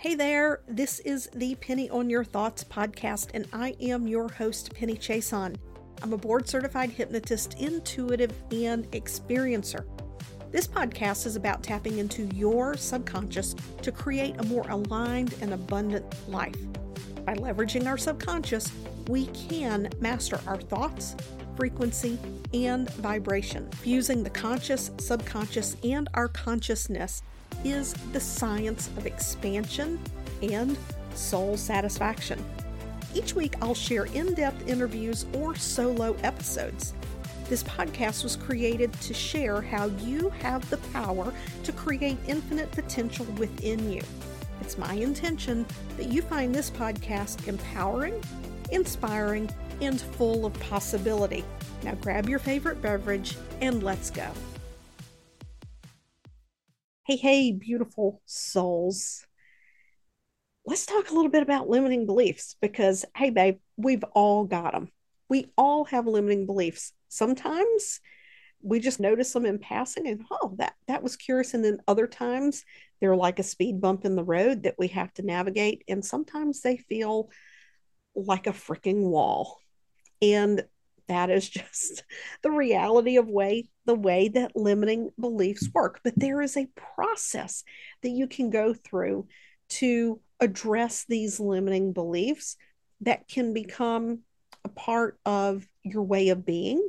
Hey there, this is the Penny on Your Thoughts podcast, and I am your host, Penny Chiasson. I'm a board certified hypnotist, intuitive, and experiencer. This podcast is about tapping into your subconscious to create a more aligned and abundant life. By leveraging our subconscious, we can master our thoughts, frequency, and vibration. Fusing the conscious, subconscious, and our consciousness is the science of expansion and soul satisfaction. Each week, I'll share in depth interviews or solo episodes. This podcast was created to share how you have the power to create infinite potential within you. It's my intention that you find this podcast empowering, inspiring, and full of possibility. Now grab your favorite beverage and let's go. Hey, hey, beautiful souls. Let's talk a little bit about limiting beliefs because, hey, babe, we've all got them. We all have limiting beliefs. Sometimes we just notice them in passing and, oh, that, that was curious. And then other times they're like a speed bump in the road that we have to navigate. And sometimes they feel like a freaking wall. And that is just the reality of way the way that limiting beliefs work. But there is a process that you can go through to address these limiting beliefs that can become a part of your way of being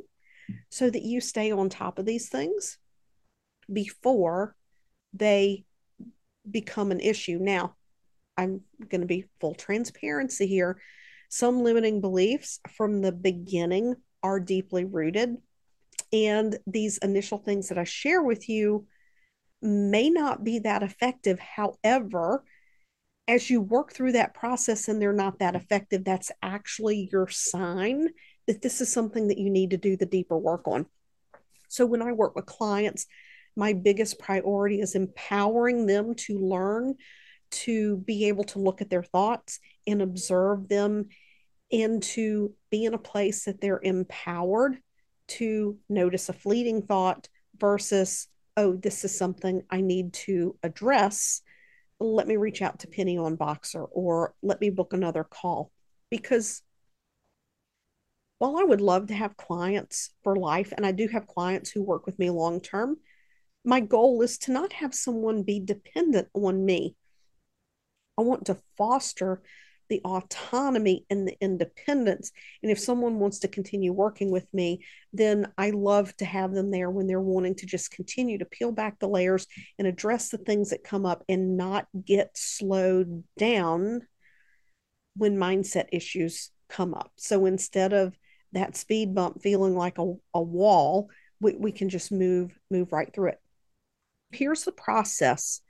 so that you stay on top of these things before they become an issue. Now i'm going to be full transparency here some limiting beliefs from the beginning are deeply rooted. And these initial things that I share with you may not be that effective. However, as you work through that process and they're not that effective, that's actually your sign that this is something that you need to do the deeper work on. So, when I work with clients, my biggest priority is empowering them to learn to be able to look at their thoughts and observe them and to be in a place that they're empowered to notice a fleeting thought versus, oh, this is something I need to address. Let me reach out to Penny on Voxer or let me book another call. Because while I would love to have clients for life, and I do have clients who work with me long term, my goal is to not have someone be dependent on me. I want to foster the autonomy and the independence. And if someone wants to continue working with me, then I love to have them there when they're wanting to just continue to peel back the layers and address the things that come up and not get slowed down when mindset issues come up. So instead of that speed bump feeling like a, a wall, we, we can just move move right through it. Here's the process.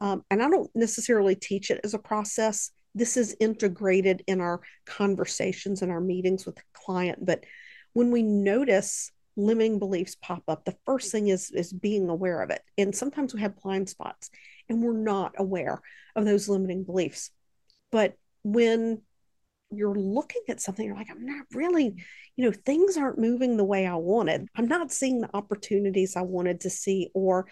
Um, and I don't necessarily teach it as a process this is integrated in our conversations and our meetings with the client. But when we notice limiting beliefs pop up, the first thing is is being aware of it. And sometimes we have blind spots and we're not aware of those limiting beliefs. But when you're looking at something, you're like, I'm not really, you know, things aren't moving the way I wanted. I'm not seeing the opportunities I wanted to see, or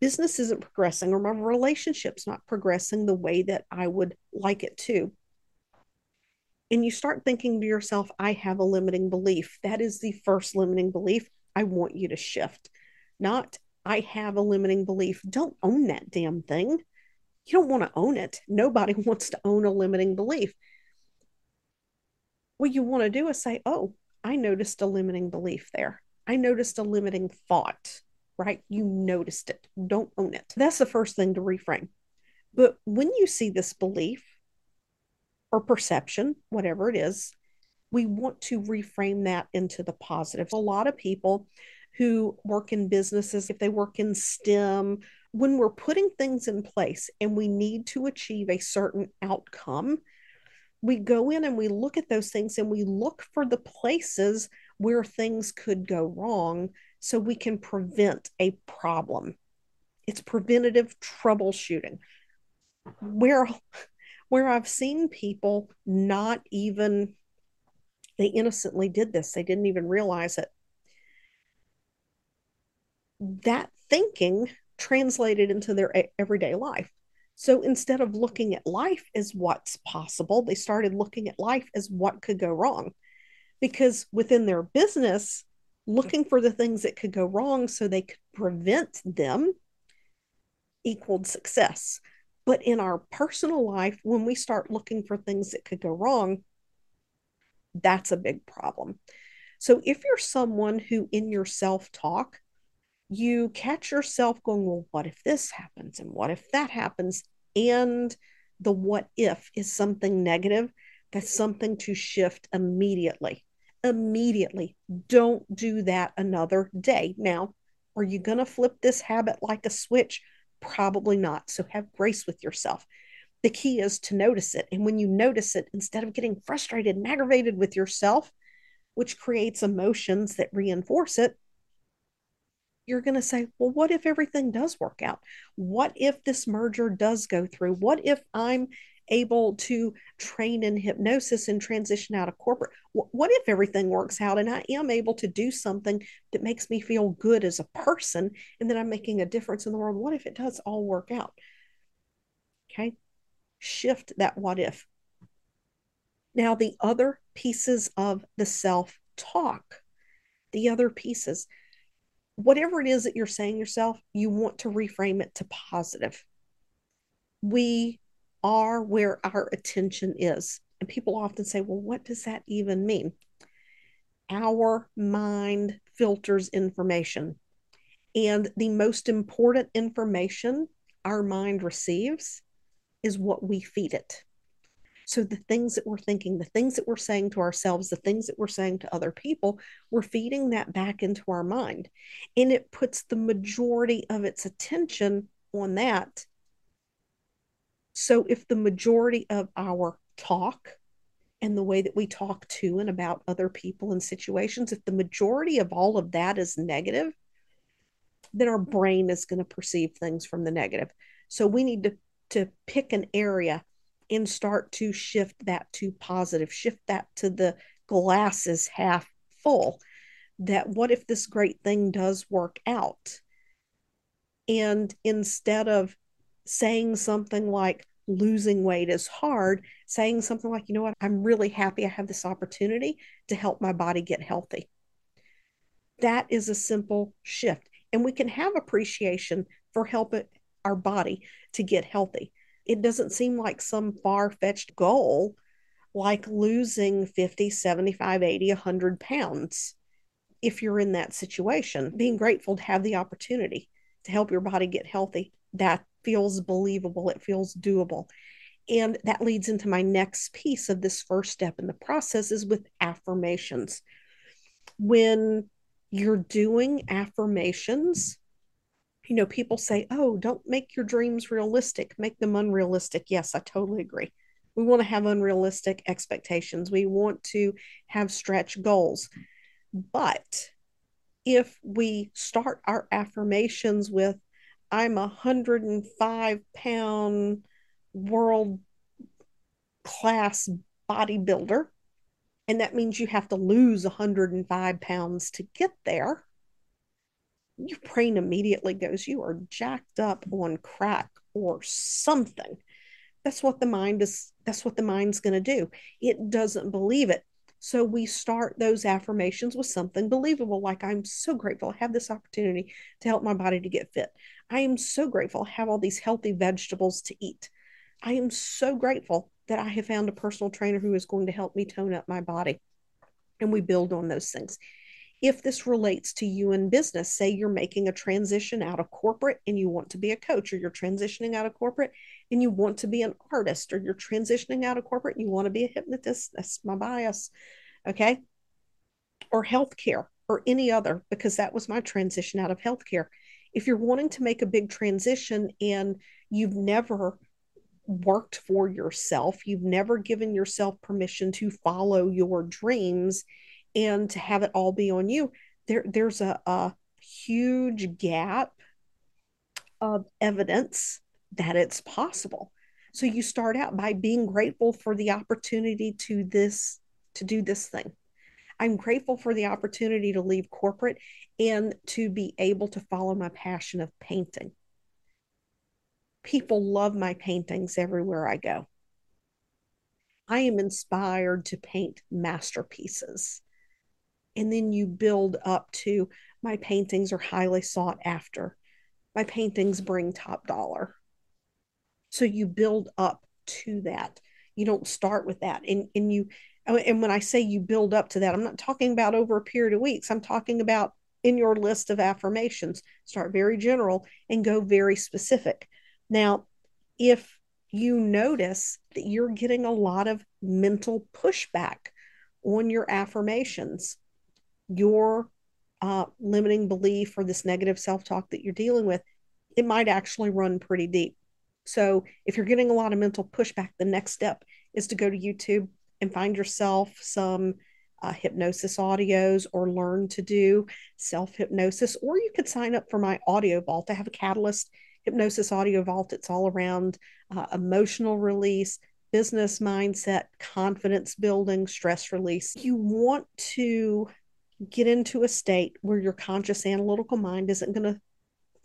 business isn't progressing or my relationship's not progressing the way that I would like it to. And you start thinking to yourself, I have a limiting belief. That is the first limiting belief I want you to shift. Not, I have a limiting belief. Don't own that damn thing. You don't want to own it. Nobody wants to own a limiting belief. What you want to do is say, Oh, I noticed a limiting belief there. I noticed a limiting thought right? You noticed it. Don't own it. That's the first thing to reframe. But when you see this belief or perception, whatever it is, we want to reframe that into the positive. A lot of people who work in businesses, if they work in STEM, when we're putting things in place and we need to achieve a certain outcome, we go in and we look at those things and we look for the places where things could go wrong so we can prevent a problem. It's preventative troubleshooting. Where where I've seen people not even they innocently did this. They didn't even realize it. That thinking translated into their everyday life. So instead of looking at life as what's possible, they started looking at life as what could go wrong. Because within their business, looking mm-hmm. for the things that could go wrong so they could prevent them equaled success. But in our personal life, when we start looking for things that could go wrong, that's a big problem. So if you're someone who in your self talk, you catch yourself going, well, what if this happens? And what if that happens? And the what if is something negative, that's something to shift immediately. Immediately. Don't do that another day. Now, are you going to flip this habit like a switch? Probably not. So have grace with yourself. The key is to notice it. And when you notice it, instead of getting frustrated and aggravated with yourself, which creates emotions that reinforce it, you're going to say, well, what if everything does work out? What if this merger does go through? What if I'm able to train in hypnosis and transition out of corporate? What if everything works out and I am able to do something that makes me feel good as a person and that I'm making a difference in the world? What if it does all work out? Okay. Shift that what if. Now, the other pieces of the self talk, the other pieces, whatever it is that you're saying yourself, you want to reframe it to positive. We are where our attention is. And people often say, well, what does that even mean? Our mind filters information. And the most important information our mind receives is what we feed it. So the things that we're thinking, the things that we're saying to ourselves, the things that we're saying to other people, we're feeding that back into our mind. And it puts the majority of its attention on that. So if the majority of our talk and the way that we talk to and about other people and situations, if the majority of all of that is negative, then our brain is going to perceive things from the negative. So we need to, to pick an area and start to shift that to positive, shift that to the glass is half full. That what if this great thing does work out? And instead of saying something like losing weight is hard, saying something like, you know what, I'm really happy I have this opportunity to help my body get healthy. That is a simple shift. And we can have appreciation for helping our body to get healthy it doesn't seem like some far fetched goal like losing 50, 75, 80, 100 pounds if you're in that situation. Being grateful to have the opportunity to help your body get healthy, that feels believable. It feels doable. And that leads into my next piece of this first step in the process is with affirmations. When you're doing affirmations, you know, people say, oh, don't make your dreams realistic, make them unrealistic. Yes, I totally agree. We want to have unrealistic expectations, we want to have stretch goals. But if we start our affirmations with, I'm a 105 pound world class bodybuilder, and that means you have to lose 105 pounds to get there your brain immediately goes, You are jacked up on crack or something. That's what the mind is, that's what the mind's going to do. It doesn't believe it. So we start those affirmations with something believable, like I'm so grateful I have this opportunity to help my body to get fit. I am so grateful I have all these healthy vegetables to eat. I am so grateful that I have found a personal trainer who is going to help me tone up my body. And we build on those things if this relates to you in business, say you're making a transition out of corporate and you want to be a coach, or you're transitioning out of corporate and you want to be an artist, or you're transitioning out of corporate you want to be a hypnotist. That's my bias. Okay. Or healthcare or any other, because that was my transition out of healthcare. If you're wanting to make a big transition and you've never worked for yourself, you've never given yourself permission to follow your dreams and to have it all be on you there there's a, a huge gap of evidence that it's possible so you start out by being grateful for the opportunity to this to do this thing i'm grateful for the opportunity to leave corporate and to be able to follow my passion of painting people love my paintings everywhere I go. I am inspired to paint masterpieces. And then you build up to my paintings are highly sought after. My paintings bring top dollar. So you build up to that. You don't start with that. And, and you, and when I say you build up to that, I'm not talking about over a period of weeks. I'm talking about in your list of affirmations. Start very general and go very specific. Now, if you notice that you're getting a lot of mental pushback on your affirmations, your uh, limiting belief or this negative self talk that you're dealing with, it might actually run pretty deep. So, if you're getting a lot of mental pushback, the next step is to go to YouTube and find yourself some uh, hypnosis audios or learn to do self hypnosis, or you could sign up for my audio vault. I have a Catalyst hypnosis audio vault. It's all around uh, emotional release, business mindset, confidence building, stress release. You want to get into a state where your conscious analytical mind isn't going to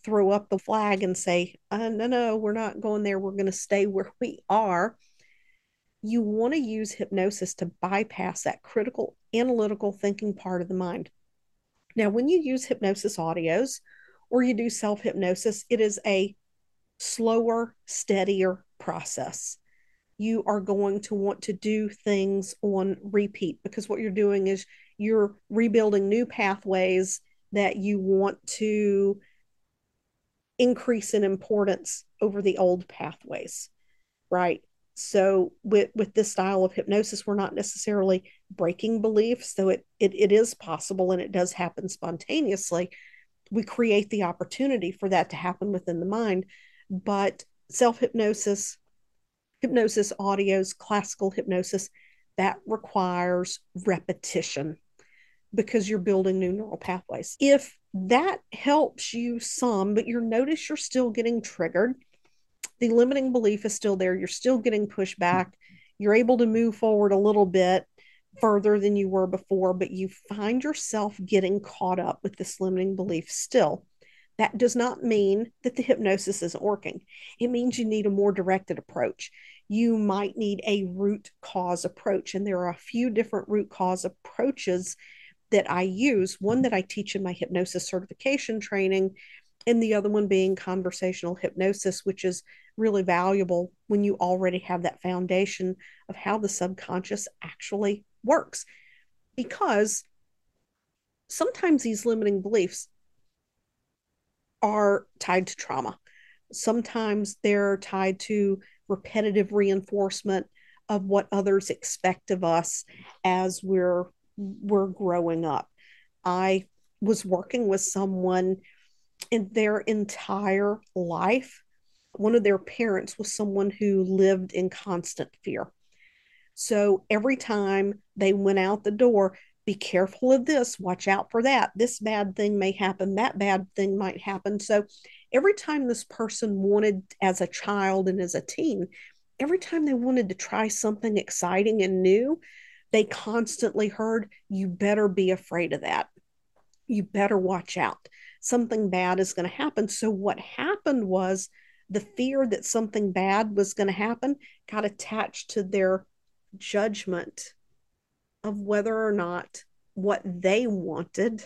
throw up the flag and say, uh, no, no, we're not going there. We're going to stay where we are. You want to use hypnosis to bypass that critical analytical thinking part of the mind. Now, when you use hypnosis audios or you do self hypnosis, it is a slower, steadier process. You are going to want to do things on repeat because what you're doing is you're rebuilding new pathways that you want to increase in importance over the old pathways right so with with this style of hypnosis we're not necessarily breaking beliefs though it, it it is possible and it does happen spontaneously we create the opportunity for that to happen within the mind but self hypnosis hypnosis audios classical hypnosis that requires repetition because you're building new neural pathways. If that helps you some, but you notice you're still getting triggered, the limiting belief is still there. You're still getting pushed back. You're able to move forward a little bit further than you were before, but you find yourself getting caught up with this limiting belief still. That does not mean that the hypnosis isn't working. It means you need a more directed approach. You might need a root cause approach, and there are a few different root cause approaches that I use, one that I teach in my hypnosis certification training, and the other one being conversational hypnosis, which is really valuable when you already have that foundation of how the subconscious actually works. Because sometimes these limiting beliefs are tied to trauma. Sometimes they're tied to repetitive reinforcement of what others expect of us as we're were growing up. I was working with someone in their entire life. One of their parents was someone who lived in constant fear. So every time they went out the door, be careful of this, watch out for that. This bad thing may happen, that bad thing might happen. So every time this person wanted, as a child and as a teen, every time they wanted to try something exciting and new, they constantly heard, you better be afraid of that. You better watch out. Something bad is going to happen. So, what happened was the fear that something bad was going to happen got attached to their judgment of whether or not what they wanted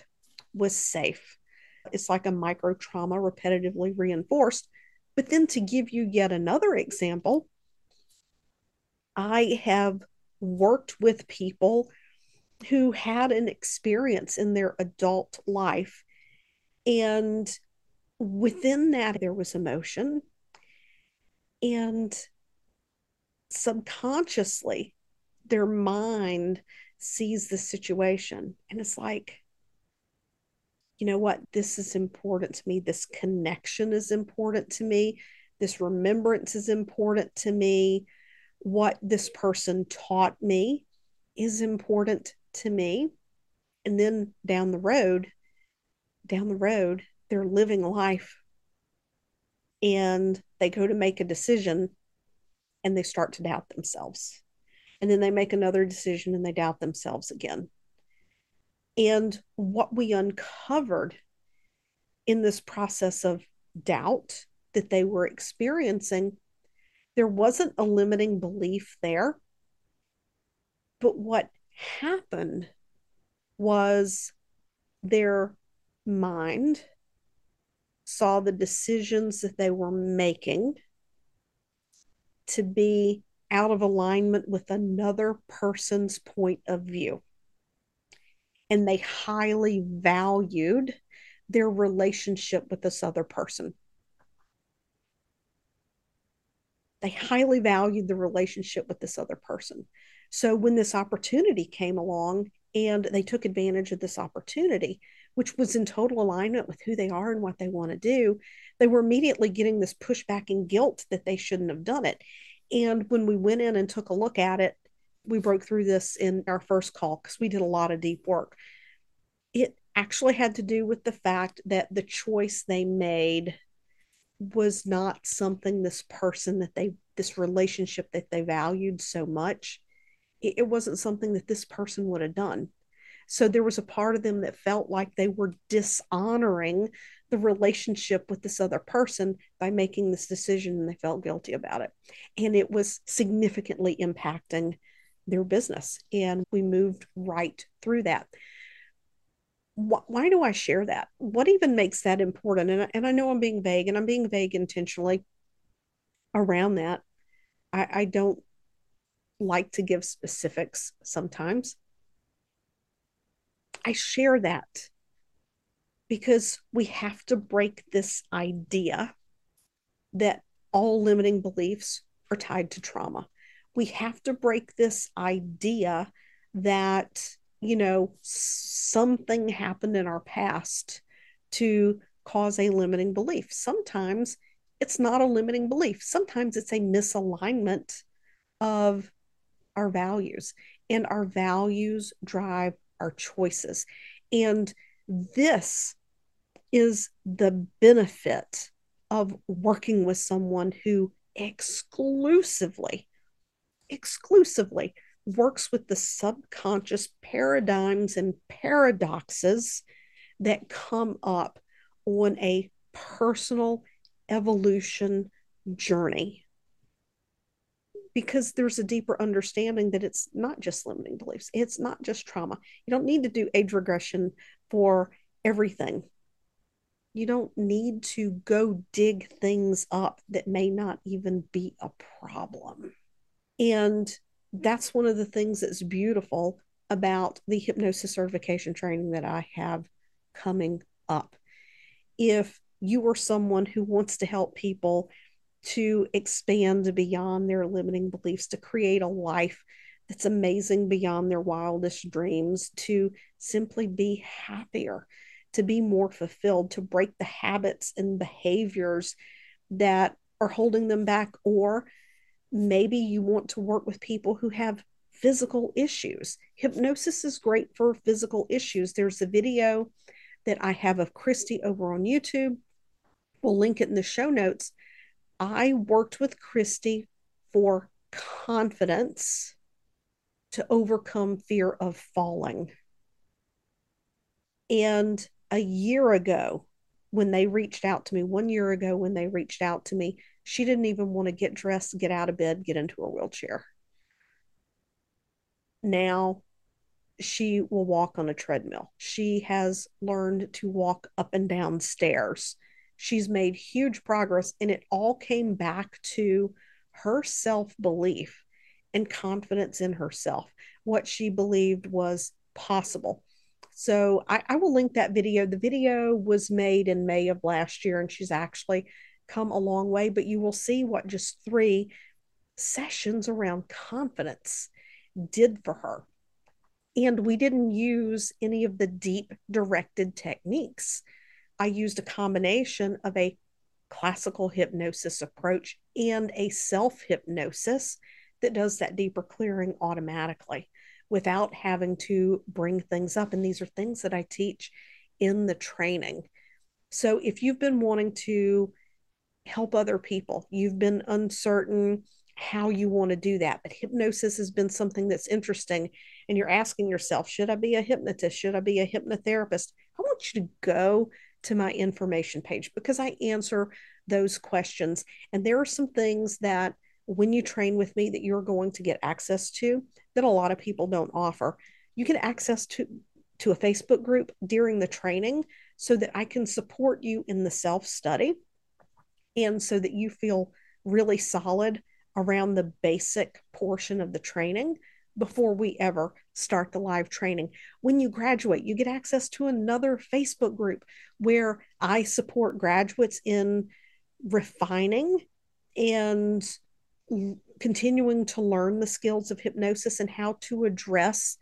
was safe. It's like a micro trauma repetitively reinforced. But then to give you yet another example, I have worked with people who had an experience in their adult life. And within that, there was emotion. And subconsciously, their mind sees the situation and it's like, you know what? This is important to me. This connection is important to me. This remembrance is important to me what this person taught me is important to me. And then down the road, down the road, they're living life and they go to make a decision and they start to doubt themselves. And then they make another decision and they doubt themselves again. And what we uncovered in this process of doubt that they were experiencing, there wasn't a limiting belief there. But what happened was their mind saw the decisions that they were making to be out of alignment with another person's point of view. And they highly valued their relationship with this other person. They highly valued the relationship with this other person. So when this opportunity came along and they took advantage of this opportunity, which was in total alignment with who they are and what they want to do, they were immediately getting this pushback and guilt that they shouldn't have done it. And when we went in and took a look at it, we broke through this in our first call because we did a lot of deep work. It actually had to do with the fact that the choice they made was not something this person that they, this relationship that they valued so much, it, it wasn't something that this person would have done. So there was a part of them that felt like they were dishonoring the relationship with this other person by making this decision and they felt guilty about it. And it was significantly impacting their business. And we moved right through that. Why, do I share that? What even makes that important? And, and I know I'm being vague and I'm being vague intentionally around that. I, I don't like to give specifics sometimes. I share that because we have to break this idea that all limiting beliefs are tied to trauma. We have to break this idea that, you know, something happened in our past to cause a limiting belief. Sometimes it's not a limiting belief, sometimes it's a misalignment of our values, and our values drive our choices. And this is the benefit of working with someone who exclusively, exclusively works with the subconscious paradigms and paradoxes that come up on a personal evolution journey because there's a deeper understanding that it's not just limiting beliefs, it's not just trauma. You don't need to do age regression for everything. You don't need to go dig things up that may not even be a problem. And that's one of the things that's beautiful about the hypnosis certification training that I have coming up. If you are someone who wants to help people to expand beyond their limiting beliefs, to create a life that's amazing beyond their wildest dreams, to simply be happier, to be more fulfilled, to break the habits and behaviors that are holding them back. Or maybe you want to work with people who have physical issues. Hypnosis is great for physical issues. There's a video that I have of Christy over on YouTube. We'll link it in the show notes I worked with Christy for confidence to overcome fear of falling. And a year ago, when they reached out to me, one year ago, when they reached out to me, she didn't even want to get dressed, get out of bed, get into a wheelchair. Now she will walk on a treadmill. She has learned to walk up and down stairs. She's made huge progress, and it all came back to her self belief and confidence in herself, what she believed was possible. So I, I, will link that video. The video was made in May of last year, and she's actually come a long way, but you will see what just three sessions around confidence did for her. And we didn't use any of the deep directed techniques. I used a combination of a classical hypnosis approach and a self hypnosis that does that deeper clearing automatically without having to bring things up. And these are things that I teach in the training. So if you've been wanting to help other people, you've been uncertain how you want to do that, but hypnosis has been something that's interesting, and you're asking yourself, should I be a hypnotist? Should I be a hypnotherapist? I want you to go to my information page because I answer those questions. And there are some things that when you train with me that you're going to get access to that a lot of people don't offer. You get access to to a Facebook group during the training so that I can support you in the self study and so that you feel really solid around the basic portion of the training before we ever start the live training. When you graduate, you get access to another Facebook group where I support graduates in refining and continuing to learn the skills of hypnosis and how to address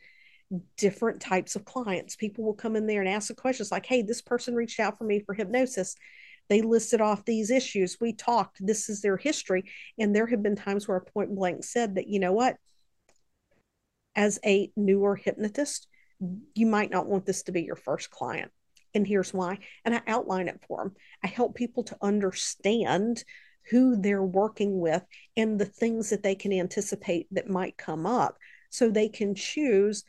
different types of clients. People will come in there and ask the questions like, hey, this person reached out for me for hypnosis. They listed off these issues. We talked. This is their history. And there have been times where I point blank said that, you know what? As a newer hypnotist, you might not want this to be your first client. And here's why. And I outline it for them. I help people to understand who they're working with and the things that they can anticipate that might come up. So they can choose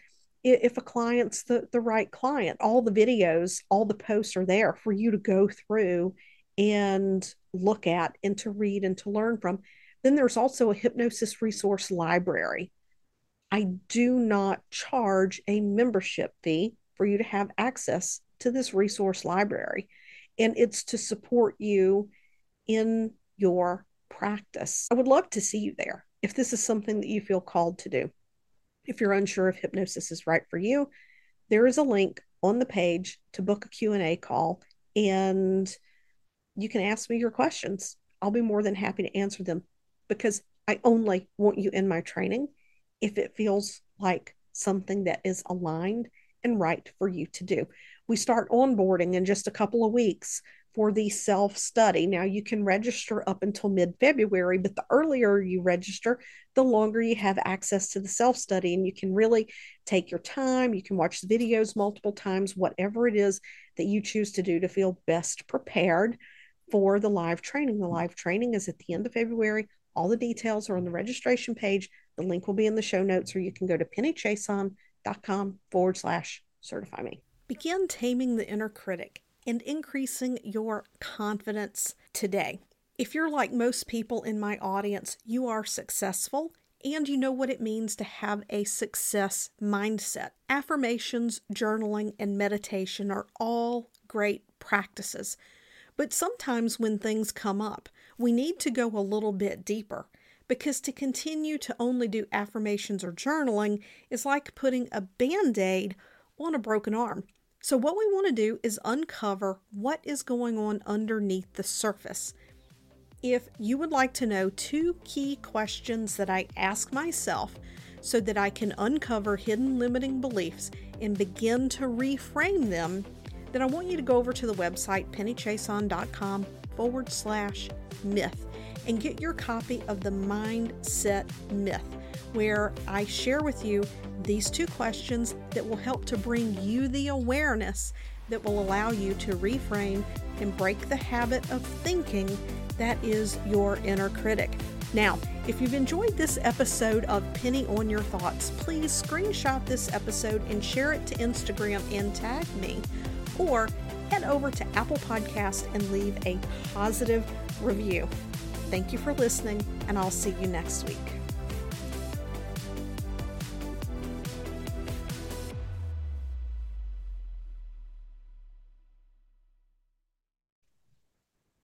if a client's the, the right client all the videos all the posts are there for you to go through and look at and to read and to learn from. Then there's also a hypnosis resource library. I do not charge a membership fee for you to have access to this resource library. And it's to support you in your practice. I would love to see you there if this is something that you feel called to do. If you're unsure if hypnosis is right for you, there is a link on the page to book a Q&A call and you can ask me your questions. I'll be more than happy to answer them because I only want you in my training if it feels like something that is aligned and right for you to do. We start onboarding in just a couple of weeks for the self study. Now, you can register up until mid February, but the earlier you register, the longer you have access to the self study. And you can really take your time. You can watch the videos multiple times, whatever it is that you choose to do to feel best prepared for the live training. The live training is at the end of February. All the details are on the registration page. The link will be in the show notes, or you can go to pennychiasson.com forward slash certify me. Begin taming the inner critic and increasing your confidence today. If you're like most people in my audience, you are successful and you know what it means to have a success mindset. Affirmations, journaling, and meditation are all great practices. But sometimes when things come up, we need to go a little bit deeper because to continue to only do affirmations or journaling is like putting a band aid on a broken arm. So, what we want to do is uncover what is going on underneath the surface. If you would like to know two key questions that I ask myself so that I can uncover hidden limiting beliefs and begin to reframe them, then I want you to go over to the website pennychiasson.com forward slash myth and get your copy of the Mindset Myth, where I share with you these two questions that will help to bring you the awareness that will allow you to reframe and break the habit of thinking that is your inner critic. Now, if you've enjoyed this episode of Penny on Your Thoughts, please screenshot this episode and share it to Instagram and tag me. Or head over to Apple Podcast and leave a positive review. Thank you for listening, and I'll see you next week.